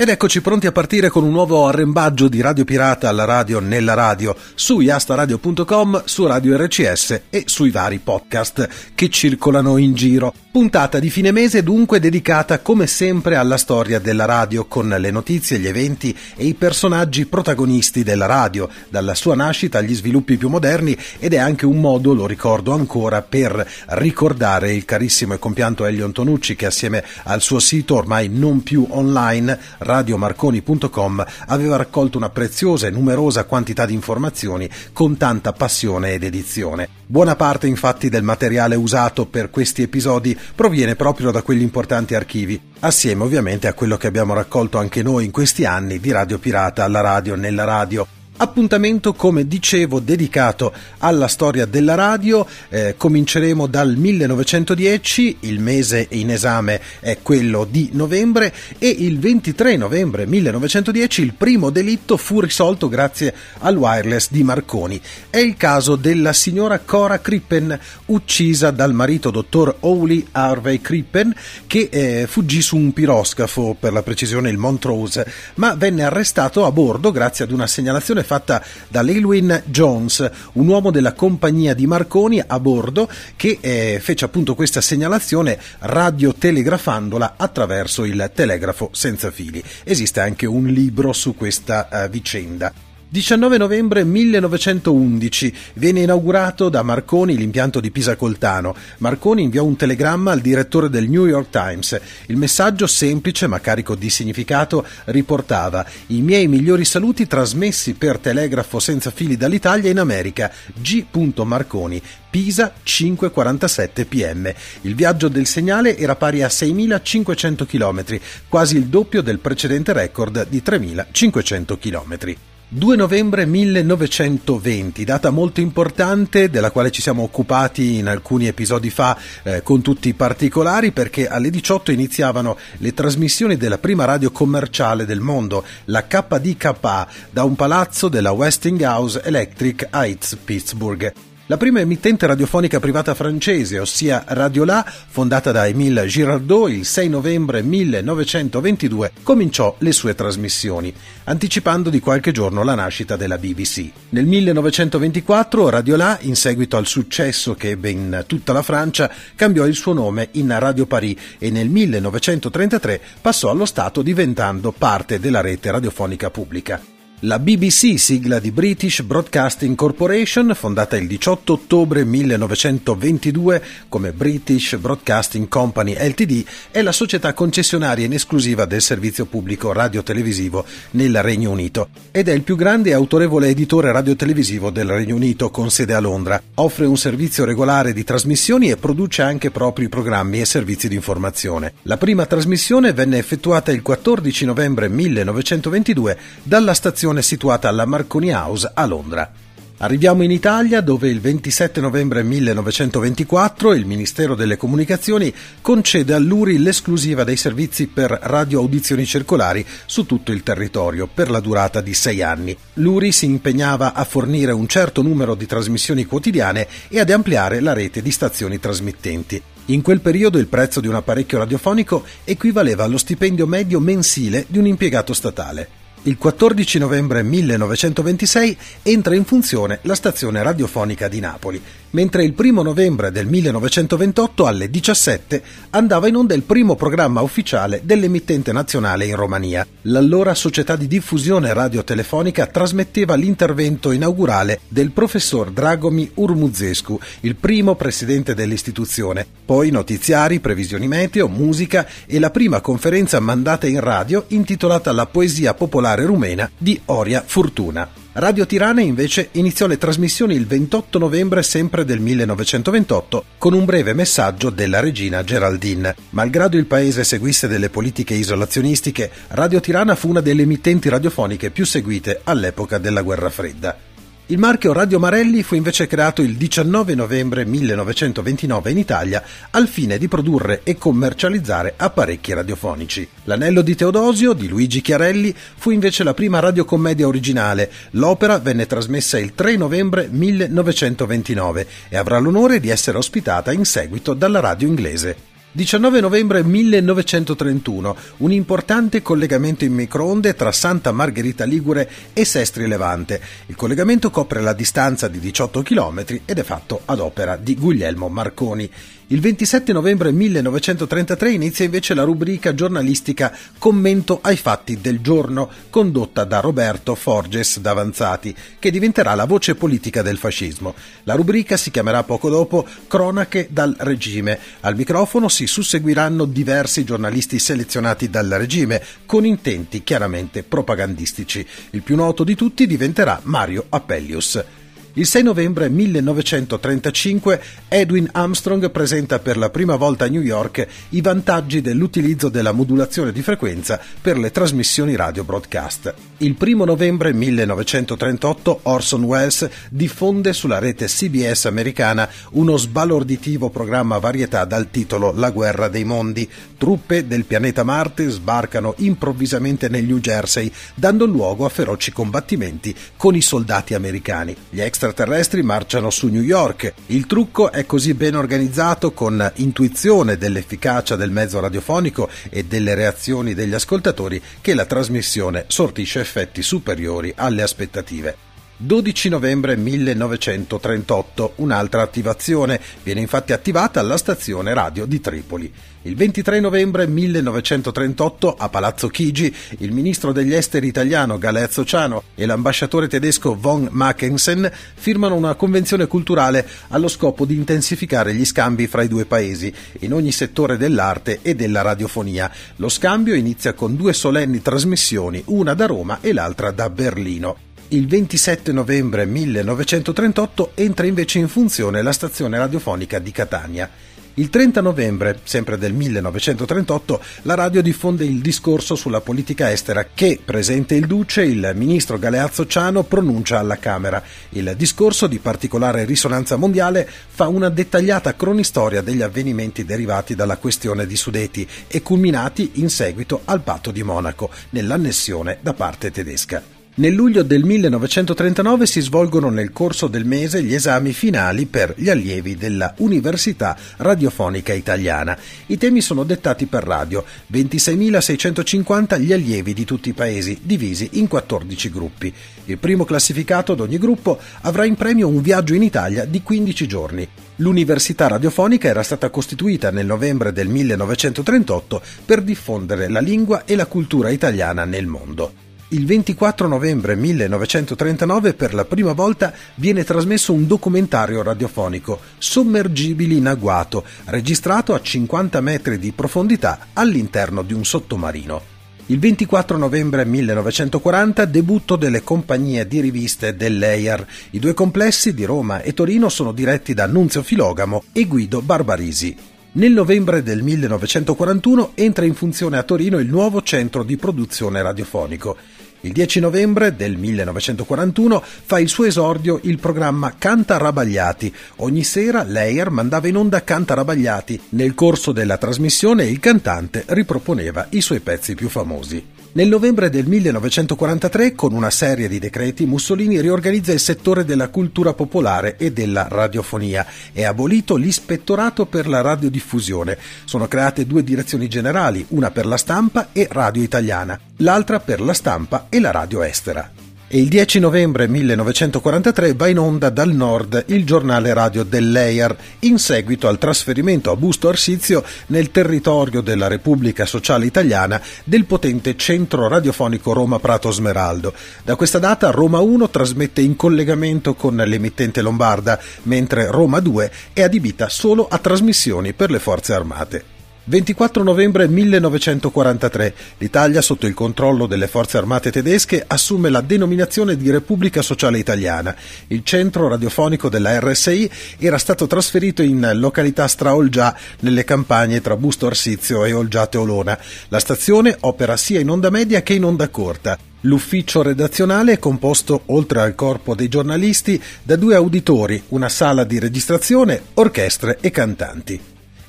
Ed eccoci pronti a partire con un nuovo arrembaggio di Radio Pirata alla radio nella radio su yastaradio.com, su Radio RCS e sui vari podcast che circolano in giro. Puntata di fine mese dunque dedicata come sempre alla storia della radio con le notizie, gli eventi e i personaggi protagonisti della radio, dalla sua nascita agli sviluppi più moderni ed è anche un modo, lo ricordo ancora, per ricordare il carissimo e compianto Elio Antonucci che assieme al suo sito ormai non più online radiomarconi.com aveva raccolto una preziosa e numerosa quantità di informazioni con tanta passione ed edizione. Buona parte infatti del materiale usato per questi episodi proviene proprio da quegli importanti archivi, assieme ovviamente a quello che abbiamo raccolto anche noi in questi anni di Radio Pirata alla radio nella radio Appuntamento, come dicevo, dedicato alla storia della radio. Eh, cominceremo dal 1910, il mese in esame è quello di novembre e il 23 novembre 1910 il primo delitto fu risolto grazie al wireless di Marconi. È il caso della signora Cora Crippen, uccisa dal marito dottor Howley Harvey Crippen, che eh, fuggì su un piroscafo, per la precisione il Montrose, ma venne arrestato a bordo grazie ad una segnalazione fatta da Lilwin Jones, un uomo della compagnia di Marconi a bordo che eh, fece appunto questa segnalazione radiotelegrafandola attraverso il telegrafo senza fili. Esiste anche un libro su questa uh, vicenda. 19 novembre 1911 viene inaugurato da Marconi l'impianto di Pisa Coltano. Marconi inviò un telegramma al direttore del New York Times. Il messaggio semplice ma carico di significato riportava i miei migliori saluti trasmessi per telegrafo senza fili dall'Italia in America. G. Marconi, Pisa 5.47 pm. Il viaggio del segnale era pari a 6.500 km, quasi il doppio del precedente record di 3.500 km. 2 novembre 1920, data molto importante della quale ci siamo occupati in alcuni episodi fa eh, con tutti i particolari perché alle 18 iniziavano le trasmissioni della prima radio commerciale del mondo, la KDKA, da un palazzo della Westinghouse Electric Heights, Pittsburgh. La prima emittente radiofonica privata francese, ossia Radiola, fondata da Émile Girardot il 6 novembre 1922, cominciò le sue trasmissioni, anticipando di qualche giorno la nascita della BBC. Nel 1924 Radiola, in seguito al successo che ebbe in tutta la Francia, cambiò il suo nome in Radio Paris e nel 1933 passò allo Stato diventando parte della rete radiofonica pubblica. La BBC, sigla di British Broadcasting Corporation, fondata il 18 ottobre 1922 come British Broadcasting Company Ltd, è la società concessionaria in esclusiva del servizio pubblico radiotelevisivo nel Regno Unito ed è il più grande e autorevole editore radiotelevisivo del Regno Unito con sede a Londra. Offre un servizio regolare di trasmissioni e produce anche propri programmi e servizi di informazione. La prima trasmissione venne effettuata il 14 novembre 1922 dalla stazione stazione situata alla Marconi House a Londra. Arriviamo in Italia dove il 27 novembre 1924 il Ministero delle Comunicazioni concede all'URI l'esclusiva dei servizi per radioaudizioni circolari su tutto il territorio per la durata di sei anni. L'URI si impegnava a fornire un certo numero di trasmissioni quotidiane e ad ampliare la rete di stazioni trasmittenti. In quel periodo il prezzo di un apparecchio radiofonico equivaleva allo stipendio medio mensile di un impiegato statale. Il 14 novembre 1926 entra in funzione la stazione radiofonica di Napoli, mentre il 1 novembre del 1928 alle 17 andava in onda il primo programma ufficiale dell'emittente nazionale in Romania. L'allora società di diffusione radiotelefonica trasmetteva l'intervento inaugurale del professor Dragomi Urmuzescu, il primo presidente dell'istituzione, poi notiziari, previsioni meteo, musica e la prima conferenza mandata in radio intitolata La poesia popolare rumena di Oria Fortuna. Radio Tirana invece iniziò le trasmissioni il 28 novembre sempre del 1928 con un breve messaggio della regina Geraldine. Malgrado il paese seguisse delle politiche isolazionistiche, Radio Tirana fu una delle emittenti radiofoniche più seguite all'epoca della guerra fredda. Il marchio Radio Marelli fu invece creato il 19 novembre 1929 in Italia al fine di produrre e commercializzare apparecchi radiofonici. L'Anello di Teodosio di Luigi Chiarelli fu invece la prima radiocommedia originale. L'opera venne trasmessa il 3 novembre 1929 e avrà l'onore di essere ospitata in seguito dalla radio inglese. 19 novembre 1931, un importante collegamento in microonde tra Santa Margherita Ligure e Sestri Levante. Il collegamento copre la distanza di 18 km ed è fatto ad opera di Guglielmo Marconi. Il 27 novembre 1933 inizia invece la rubrica giornalistica Commento ai fatti del giorno, condotta da Roberto Forges d'Avanzati, che diventerà la voce politica del fascismo. La rubrica si chiamerà poco dopo Cronache dal regime. Al microfono si susseguiranno diversi giornalisti selezionati dal regime, con intenti chiaramente propagandistici. Il più noto di tutti diventerà Mario Appellius. Il 6 novembre 1935 Edwin Armstrong presenta per la prima volta a New York i vantaggi dell'utilizzo della modulazione di frequenza per le trasmissioni radio broadcast. Il 1 novembre 1938 Orson Welles diffonde sulla rete CBS americana uno sbalorditivo programma varietà dal titolo La guerra dei mondi. Truppe del pianeta Marte sbarcano improvvisamente nel New Jersey, dando luogo a feroci combattimenti con i soldati americani. Gli ex extraterrestri marciano su New York. Il trucco è così ben organizzato con intuizione dell'efficacia del mezzo radiofonico e delle reazioni degli ascoltatori che la trasmissione sortisce effetti superiori alle aspettative. 12 novembre 1938 un'altra attivazione viene infatti attivata alla stazione radio di Tripoli. Il 23 novembre 1938 a Palazzo Chigi il ministro degli esteri italiano Galeazzo Ciano e l'ambasciatore tedesco von Mackensen firmano una convenzione culturale allo scopo di intensificare gli scambi fra i due paesi in ogni settore dell'arte e della radiofonia. Lo scambio inizia con due solenni trasmissioni, una da Roma e l'altra da Berlino. Il 27 novembre 1938 entra invece in funzione la stazione radiofonica di Catania. Il 30 novembre, sempre del 1938, la radio diffonde il discorso sulla politica estera che, presente il Duce, il ministro Galeazzo Ciano pronuncia alla Camera. Il discorso, di particolare risonanza mondiale, fa una dettagliata cronistoria degli avvenimenti derivati dalla questione di Sudeti e culminati in seguito al patto di Monaco, nell'annessione da parte tedesca. Nel luglio del 1939 si svolgono nel corso del mese gli esami finali per gli allievi della Università Radiofonica Italiana. I temi sono dettati per radio, 26.650 gli allievi di tutti i paesi, divisi in 14 gruppi. Il primo classificato ad ogni gruppo avrà in premio un viaggio in Italia di 15 giorni. L'Università Radiofonica era stata costituita nel novembre del 1938 per diffondere la lingua e la cultura italiana nel mondo. Il 24 novembre 1939 per la prima volta viene trasmesso un documentario radiofonico, Sommergibili in agguato, registrato a 50 metri di profondità all'interno di un sottomarino. Il 24 novembre 1940 debutto delle compagnie di riviste dell'EIAR. I due complessi di Roma e Torino sono diretti da Nunzio Filogamo e Guido Barbarisi. Nel novembre del 1941 entra in funzione a Torino il nuovo centro di produzione radiofonico. Il 10 novembre del 1941 fa il suo esordio il programma Canta Rabagliati. Ogni sera Leyer mandava in onda Canta Rabagliati. Nel corso della trasmissione il cantante riproponeva i suoi pezzi più famosi. Nel novembre del 1943, con una serie di decreti, Mussolini riorganizza il settore della cultura popolare e della radiofonia ha abolito l'ispettorato per la radiodiffusione. Sono create due direzioni generali, una per la stampa e radio italiana, l'altra per la stampa e la radio estera il 10 novembre 1943 va in onda dal nord il giornale radio dell'EIAR in seguito al trasferimento a Busto Arsizio nel territorio della Repubblica Sociale Italiana del potente centro radiofonico Roma Prato Smeraldo. Da questa data Roma 1 trasmette in collegamento con l'emittente lombarda, mentre Roma 2 è adibita solo a trasmissioni per le forze armate. 24 novembre 1943 l'Italia, sotto il controllo delle forze armate tedesche, assume la denominazione di Repubblica Sociale Italiana. Il centro radiofonico della RSI era stato trasferito in località Straolgià nelle campagne tra Busto Arsizio e Olgiate Olona. La stazione opera sia in onda media che in onda corta. L'ufficio redazionale è composto, oltre al corpo dei giornalisti, da due auditori, una sala di registrazione, orchestre e cantanti.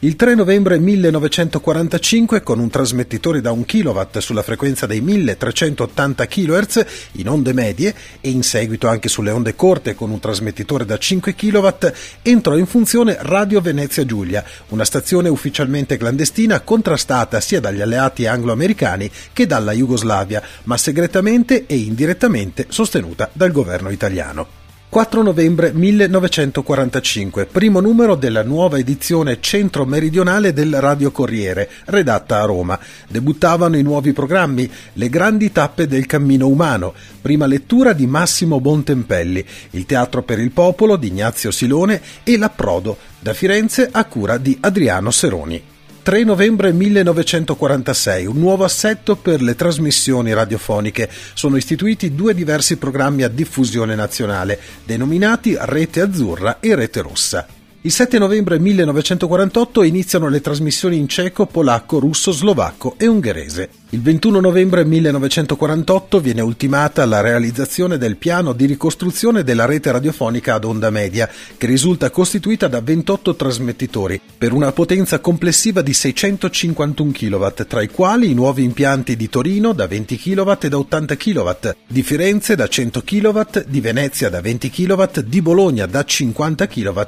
Il 3 novembre 1945, con un trasmettitore da 1 kW sulla frequenza dei 1380 kHz in onde medie e in seguito anche sulle onde corte con un trasmettitore da 5 kW, entrò in funzione Radio Venezia Giulia, una stazione ufficialmente clandestina contrastata sia dagli alleati anglo-americani che dalla Jugoslavia, ma segretamente e indirettamente sostenuta dal governo italiano. 4 novembre 1945, primo numero della nuova edizione centro-meridionale del Radio Corriere, redatta a Roma. Debuttavano i nuovi programmi, Le grandi tappe del cammino umano, prima lettura di Massimo Bontempelli, Il teatro per il popolo di Ignazio Silone e L'approdo, da Firenze a cura di Adriano Seroni. 3 novembre 1946, un nuovo assetto per le trasmissioni radiofoniche. Sono istituiti due diversi programmi a diffusione nazionale, denominati Rete Azzurra e Rete Rossa. Il 7 novembre 1948 iniziano le trasmissioni in ceco, polacco, russo, slovacco e ungherese. Il 21 novembre 1948 viene ultimata la realizzazione del piano di ricostruzione della rete radiofonica ad onda media, che risulta costituita da 28 trasmettitori, per una potenza complessiva di 651 kW, tra i quali i nuovi impianti di Torino da 20 kW e da 80 kW, di Firenze da 100 kW, di Venezia da 20 kW, di Bologna da 50 kW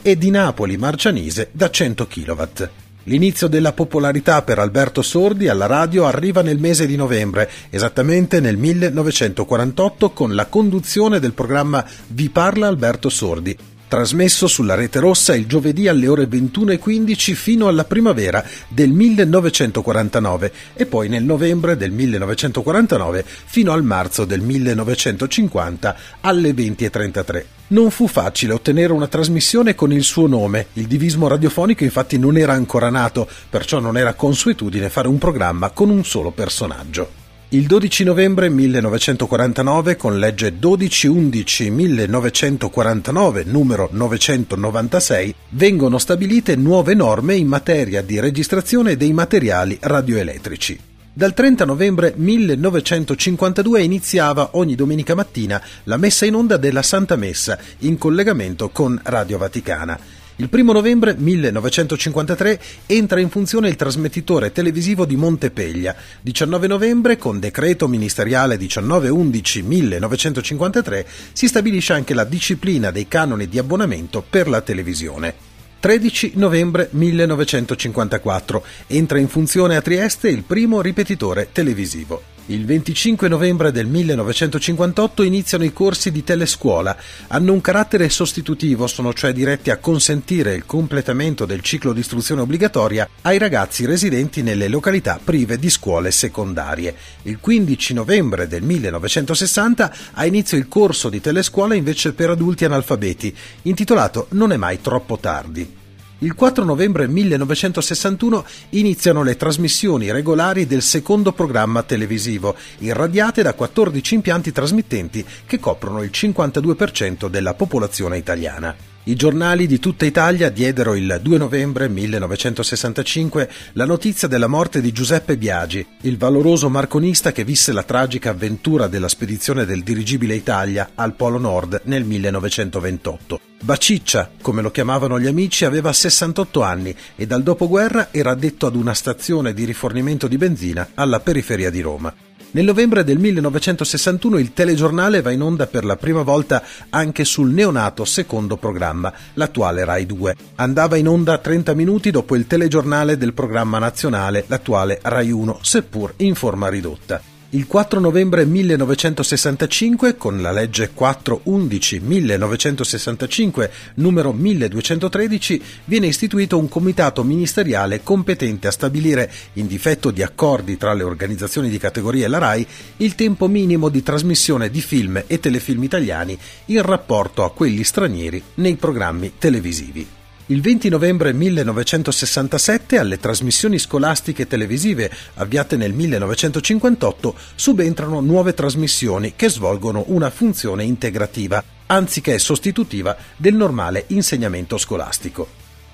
e di Napoli Marcianise da 100 kW. L'inizio della popolarità per Alberto Sordi alla radio arriva nel mese di novembre, esattamente nel 1948 con la conduzione del programma Vi parla Alberto Sordi, trasmesso sulla rete rossa il giovedì alle ore 21.15 fino alla primavera del 1949 e poi nel novembre del 1949 fino al marzo del 1950 alle 20.33. Non fu facile ottenere una trasmissione con il suo nome, il divismo radiofonico infatti non era ancora nato, perciò non era consuetudine fare un programma con un solo personaggio. Il 12 novembre 1949, con legge 1211-1949, numero 996, vengono stabilite nuove norme in materia di registrazione dei materiali radioelettrici. Dal 30 novembre 1952 iniziava ogni domenica mattina la messa in onda della Santa Messa in collegamento con Radio Vaticana. Il 1 novembre 1953 entra in funzione il trasmettitore televisivo di Montepeglia. 19 novembre, con decreto ministeriale 1911-1953, si stabilisce anche la disciplina dei canoni di abbonamento per la televisione. 13 novembre 1954 entra in funzione a Trieste il primo ripetitore televisivo. Il 25 novembre del 1958 iniziano i corsi di telescuola. Hanno un carattere sostitutivo, sono cioè diretti a consentire il completamento del ciclo di istruzione obbligatoria ai ragazzi residenti nelle località prive di scuole secondarie. Il 15 novembre del 1960 ha inizio il corso di telescuola invece per adulti analfabeti, intitolato Non è mai troppo tardi. Il 4 novembre 1961 iniziano le trasmissioni regolari del secondo programma televisivo, irradiate da 14 impianti trasmittenti che coprono il 52% della popolazione italiana. I giornali di tutta Italia diedero il 2 novembre 1965 la notizia della morte di Giuseppe Biagi, il valoroso marconista che visse la tragica avventura della spedizione del dirigibile Italia al Polo Nord nel 1928. Baciccia, come lo chiamavano gli amici, aveva 68 anni e dal dopoguerra era addetto ad una stazione di rifornimento di benzina alla periferia di Roma. Nel novembre del 1961 il telegiornale va in onda per la prima volta anche sul neonato secondo programma, l'attuale Rai 2. Andava in onda 30 minuti dopo il telegiornale del programma nazionale, l'attuale Rai 1, seppur in forma ridotta. Il 4 novembre 1965, con la legge 411-1965, numero 1213, viene istituito un comitato ministeriale competente a stabilire, in difetto di accordi tra le organizzazioni di categoria e la RAI, il tempo minimo di trasmissione di film e telefilm italiani in rapporto a quelli stranieri nei programmi televisivi. Il 20 novembre 1967, alle trasmissioni scolastiche televisive avviate nel 1958, subentrano nuove trasmissioni che svolgono una funzione integrativa, anziché sostitutiva del normale insegnamento scolastico.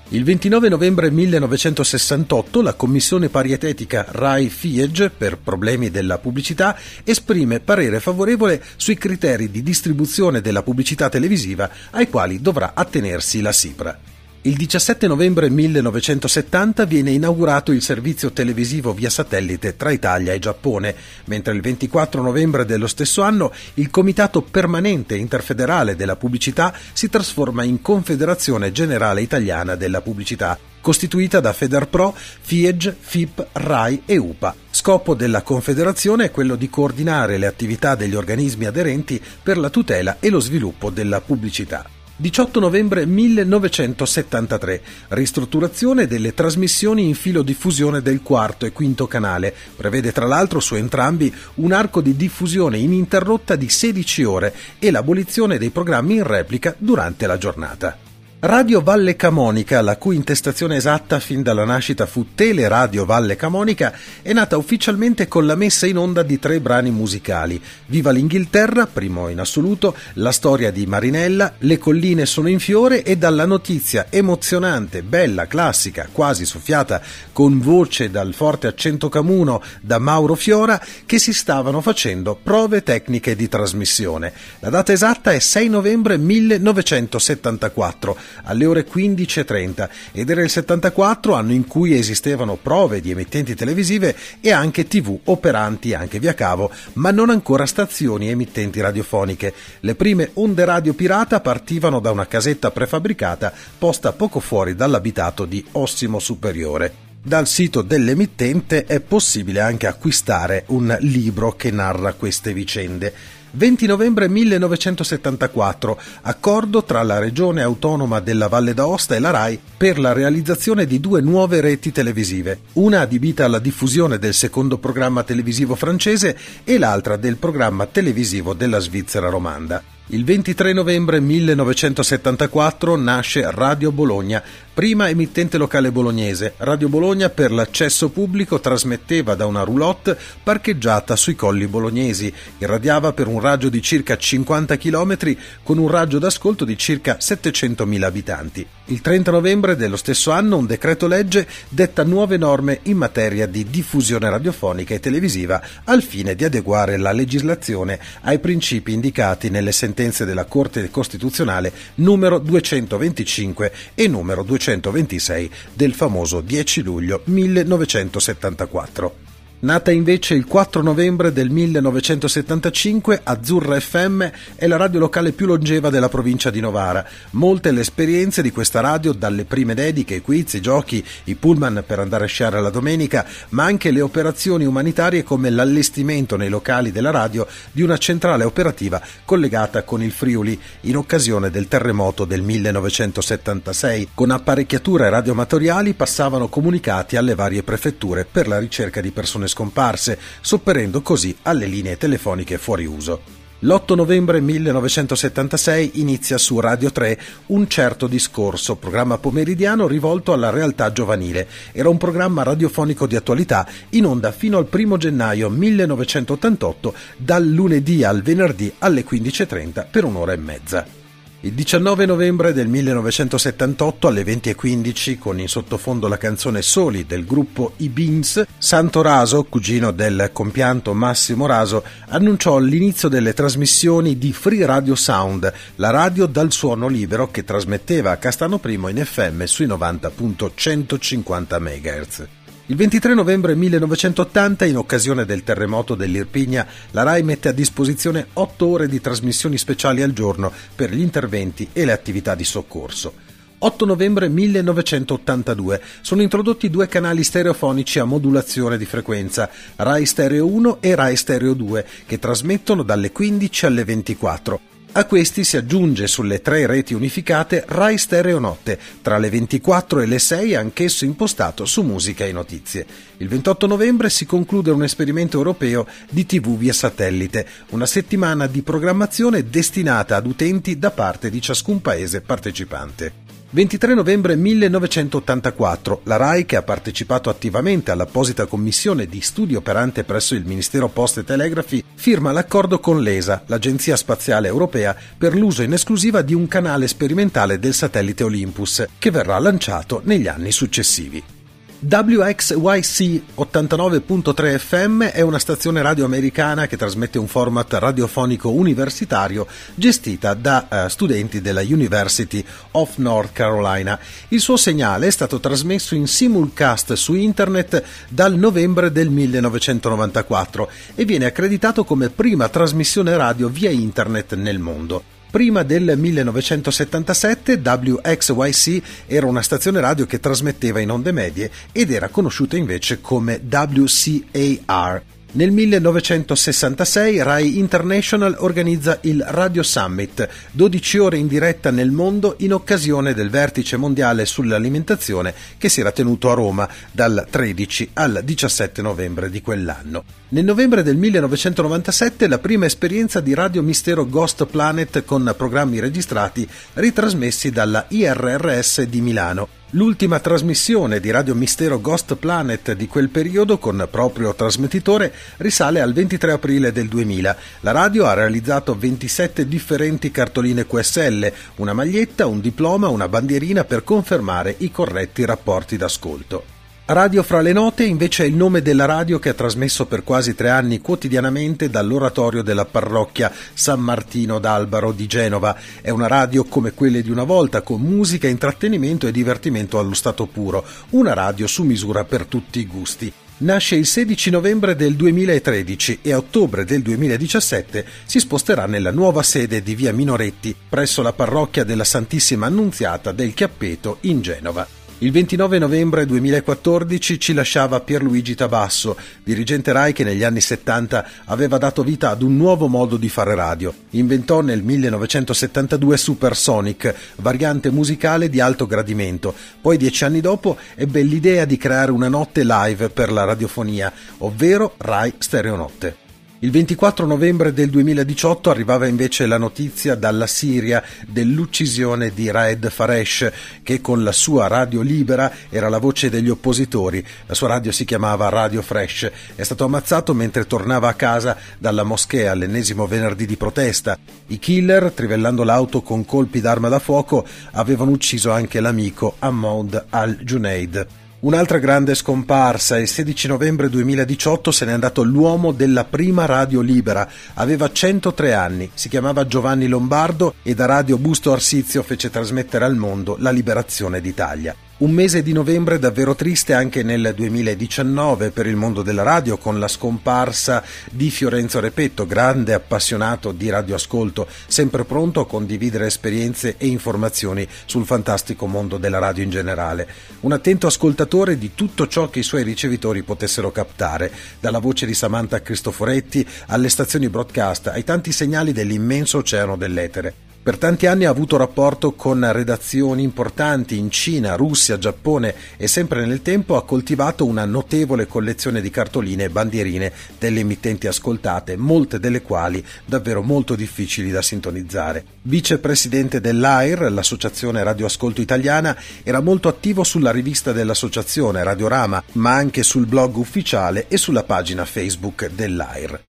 Il 29 novembre 1968 la Commissione parietetica RAI FIEG per problemi della pubblicità esprime parere favorevole sui criteri di distribuzione della pubblicità televisiva ai quali dovrà attenersi la SIPRA. Il 17 novembre 1970 viene inaugurato il servizio televisivo via satellite tra Italia e Giappone, mentre il 24 novembre dello stesso anno il Comitato Permanente Interfederale della Pubblicità si trasforma in Confederazione Generale Italiana della Pubblicità, costituita da Federpro, FIEG, FIP, RAI e UPA. Scopo della Confederazione è quello di coordinare le attività degli organismi aderenti per la tutela e lo sviluppo della pubblicità. 18 novembre 1973. Ristrutturazione delle trasmissioni in filo diffusione del quarto e quinto canale. Prevede tra l'altro su entrambi un arco di diffusione ininterrotta di 16 ore e l'abolizione dei programmi in replica durante la giornata. Radio Valle Camonica, la cui intestazione esatta fin dalla nascita fu Teleradio Valle Camonica, è nata ufficialmente con la messa in onda di tre brani musicali: Viva l'Inghilterra, primo in assoluto, La storia di Marinella, Le colline sono in fiore e dalla notizia emozionante, bella, classica, quasi soffiata, con voce dal forte accento camuno da Mauro Fiora, che si stavano facendo prove tecniche di trasmissione. La data esatta è 6 novembre 1974 alle ore 15.30 ed era il 74 anno in cui esistevano prove di emittenti televisive e anche tv operanti anche via cavo, ma non ancora stazioni emittenti radiofoniche. Le prime onde radio pirata partivano da una casetta prefabbricata posta poco fuori dall'abitato di Ossimo Superiore. Dal sito dell'emittente è possibile anche acquistare un libro che narra queste vicende. 20 novembre 1974, accordo tra la Regione Autonoma della Valle d'Aosta e la RAI per la realizzazione di due nuove reti televisive, una adibita alla diffusione del secondo programma televisivo francese e l'altra del programma televisivo della Svizzera romanda. Il 23 novembre 1974 nasce Radio Bologna, prima emittente locale bolognese. Radio Bologna per l'accesso pubblico trasmetteva da una roulotte parcheggiata sui colli bolognesi, irradiava per un raggio di circa 50 km con un raggio d'ascolto di circa 700.000 abitanti. Il 30 novembre dello stesso anno un decreto legge detta nuove norme in materia di diffusione radiofonica e televisiva al fine di adeguare la legislazione ai principi indicati nelle sentenze della Corte Costituzionale numero 225 e numero 226 del famoso 10 luglio 1974. Nata invece il 4 novembre del 1975, Azzurra FM è la radio locale più longeva della provincia di Novara. Molte le esperienze di questa radio, dalle prime dediche, i quiz, i giochi, i pullman per andare a sciare la domenica, ma anche le operazioni umanitarie come l'allestimento nei locali della radio di una centrale operativa collegata con il Friuli in occasione del terremoto del 1976. Con apparecchiature radioamatoriali passavano comunicati alle varie prefetture per la ricerca di persone persone scomparse, sopperendo così alle linee telefoniche fuori uso. L'8 novembre 1976 inizia su Radio 3 Un certo discorso, programma pomeridiano rivolto alla realtà giovanile. Era un programma radiofonico di attualità in onda fino al 1 gennaio 1988 dal lunedì al venerdì alle 15.30 per un'ora e mezza. Il 19 novembre del 1978 alle 20.15 con in sottofondo la canzone Soli del gruppo I Beans, Santo Raso, cugino del compianto Massimo Raso, annunciò l'inizio delle trasmissioni di Free Radio Sound, la radio dal suono libero che trasmetteva a Castano I in FM sui 90.150 MHz. Il 23 novembre 1980, in occasione del terremoto dell'Irpigna, la RAI mette a disposizione 8 ore di trasmissioni speciali al giorno per gli interventi e le attività di soccorso. 8 novembre 1982 sono introdotti due canali stereofonici a modulazione di frequenza, RAI Stereo 1 e RAI Stereo 2, che trasmettono dalle 15 alle 24. A questi si aggiunge sulle tre reti unificate Rai Stereo Notte, tra le 24 e le 6 anch'esso impostato su musica e notizie. Il 28 novembre si conclude un esperimento europeo di TV via satellite, una settimana di programmazione destinata ad utenti da parte di ciascun paese partecipante. 23 novembre 1984, la RAI, che ha partecipato attivamente all'apposita commissione di studio operante presso il Ministero Poste e Telegrafi, firma l'accordo con l'ESA, l'Agenzia Spaziale Europea, per l'uso in esclusiva di un canale sperimentale del satellite Olympus, che verrà lanciato negli anni successivi. WXYC 89.3 FM è una stazione radio americana che trasmette un format radiofonico universitario gestita da uh, studenti della University of North Carolina. Il suo segnale è stato trasmesso in simulcast su internet dal novembre del 1994 e viene accreditato come prima trasmissione radio via internet nel mondo. Prima del 1977 WXYC era una stazione radio che trasmetteva in onde medie ed era conosciuta invece come WCAR. Nel 1966 Rai International organizza il Radio Summit, 12 ore in diretta nel mondo in occasione del vertice mondiale sull'alimentazione che si era tenuto a Roma dal 13 al 17 novembre di quell'anno. Nel novembre del 1997 la prima esperienza di Radio Mistero Ghost Planet con programmi registrati ritrasmessi dalla IRRS di Milano L'ultima trasmissione di Radio Mistero Ghost Planet di quel periodo con proprio trasmettitore risale al 23 aprile del 2000. La radio ha realizzato 27 differenti cartoline QSL, una maglietta, un diploma, una bandierina per confermare i corretti rapporti d'ascolto. Radio Fra le Note invece è il nome della radio che ha trasmesso per quasi tre anni quotidianamente dall'oratorio della parrocchia San Martino d'Albaro di Genova. È una radio come quelle di una volta, con musica, intrattenimento e divertimento allo stato puro. Una radio su misura per tutti i gusti. Nasce il 16 novembre del 2013 e a ottobre del 2017 si sposterà nella nuova sede di via Minoretti presso la parrocchia della Santissima Annunziata del Chiappeto in Genova. Il 29 novembre 2014 ci lasciava Pierluigi Tabasso, dirigente RAI che negli anni 70 aveva dato vita ad un nuovo modo di fare radio. Inventò nel 1972 Supersonic, variante musicale di alto gradimento. Poi dieci anni dopo ebbe l'idea di creare una notte live per la radiofonia, ovvero RAI Stereonotte. Il 24 novembre del 2018 arrivava invece la notizia dalla Siria dell'uccisione di Raed Faresh, che con la sua radio libera era la voce degli oppositori. La sua radio si chiamava Radio Fresh. È stato ammazzato mentre tornava a casa dalla moschea all'ennesimo venerdì di protesta. I killer, trivellando l'auto con colpi d'arma da fuoco, avevano ucciso anche l'amico Ahmad al-Junaid. Un'altra grande scomparsa, il 16 novembre 2018 se n'è andato l'uomo della prima radio libera, aveva 103 anni, si chiamava Giovanni Lombardo e da Radio Busto Arsizio fece trasmettere al mondo la liberazione d'Italia. Un mese di novembre davvero triste anche nel 2019 per il mondo della radio con la scomparsa di Fiorenzo Repetto, grande appassionato di radioascolto, sempre pronto a condividere esperienze e informazioni sul fantastico mondo della radio in generale. Un attento ascoltatore di tutto ciò che i suoi ricevitori potessero captare, dalla voce di Samantha Cristoforetti alle stazioni broadcast, ai tanti segnali dell'immenso oceano dell'etere. Per tanti anni ha avuto rapporto con redazioni importanti in Cina, Russia, Giappone e sempre nel tempo ha coltivato una notevole collezione di cartoline e bandierine delle emittenti ascoltate, molte delle quali davvero molto difficili da sintonizzare. Vicepresidente dell'AIR, l'Associazione Radioascolto Italiana, era molto attivo sulla rivista dell'associazione Radiorama, ma anche sul blog ufficiale e sulla pagina Facebook dell'AIR.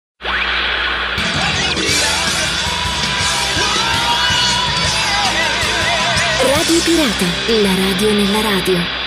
Pirata, la radio nella radio.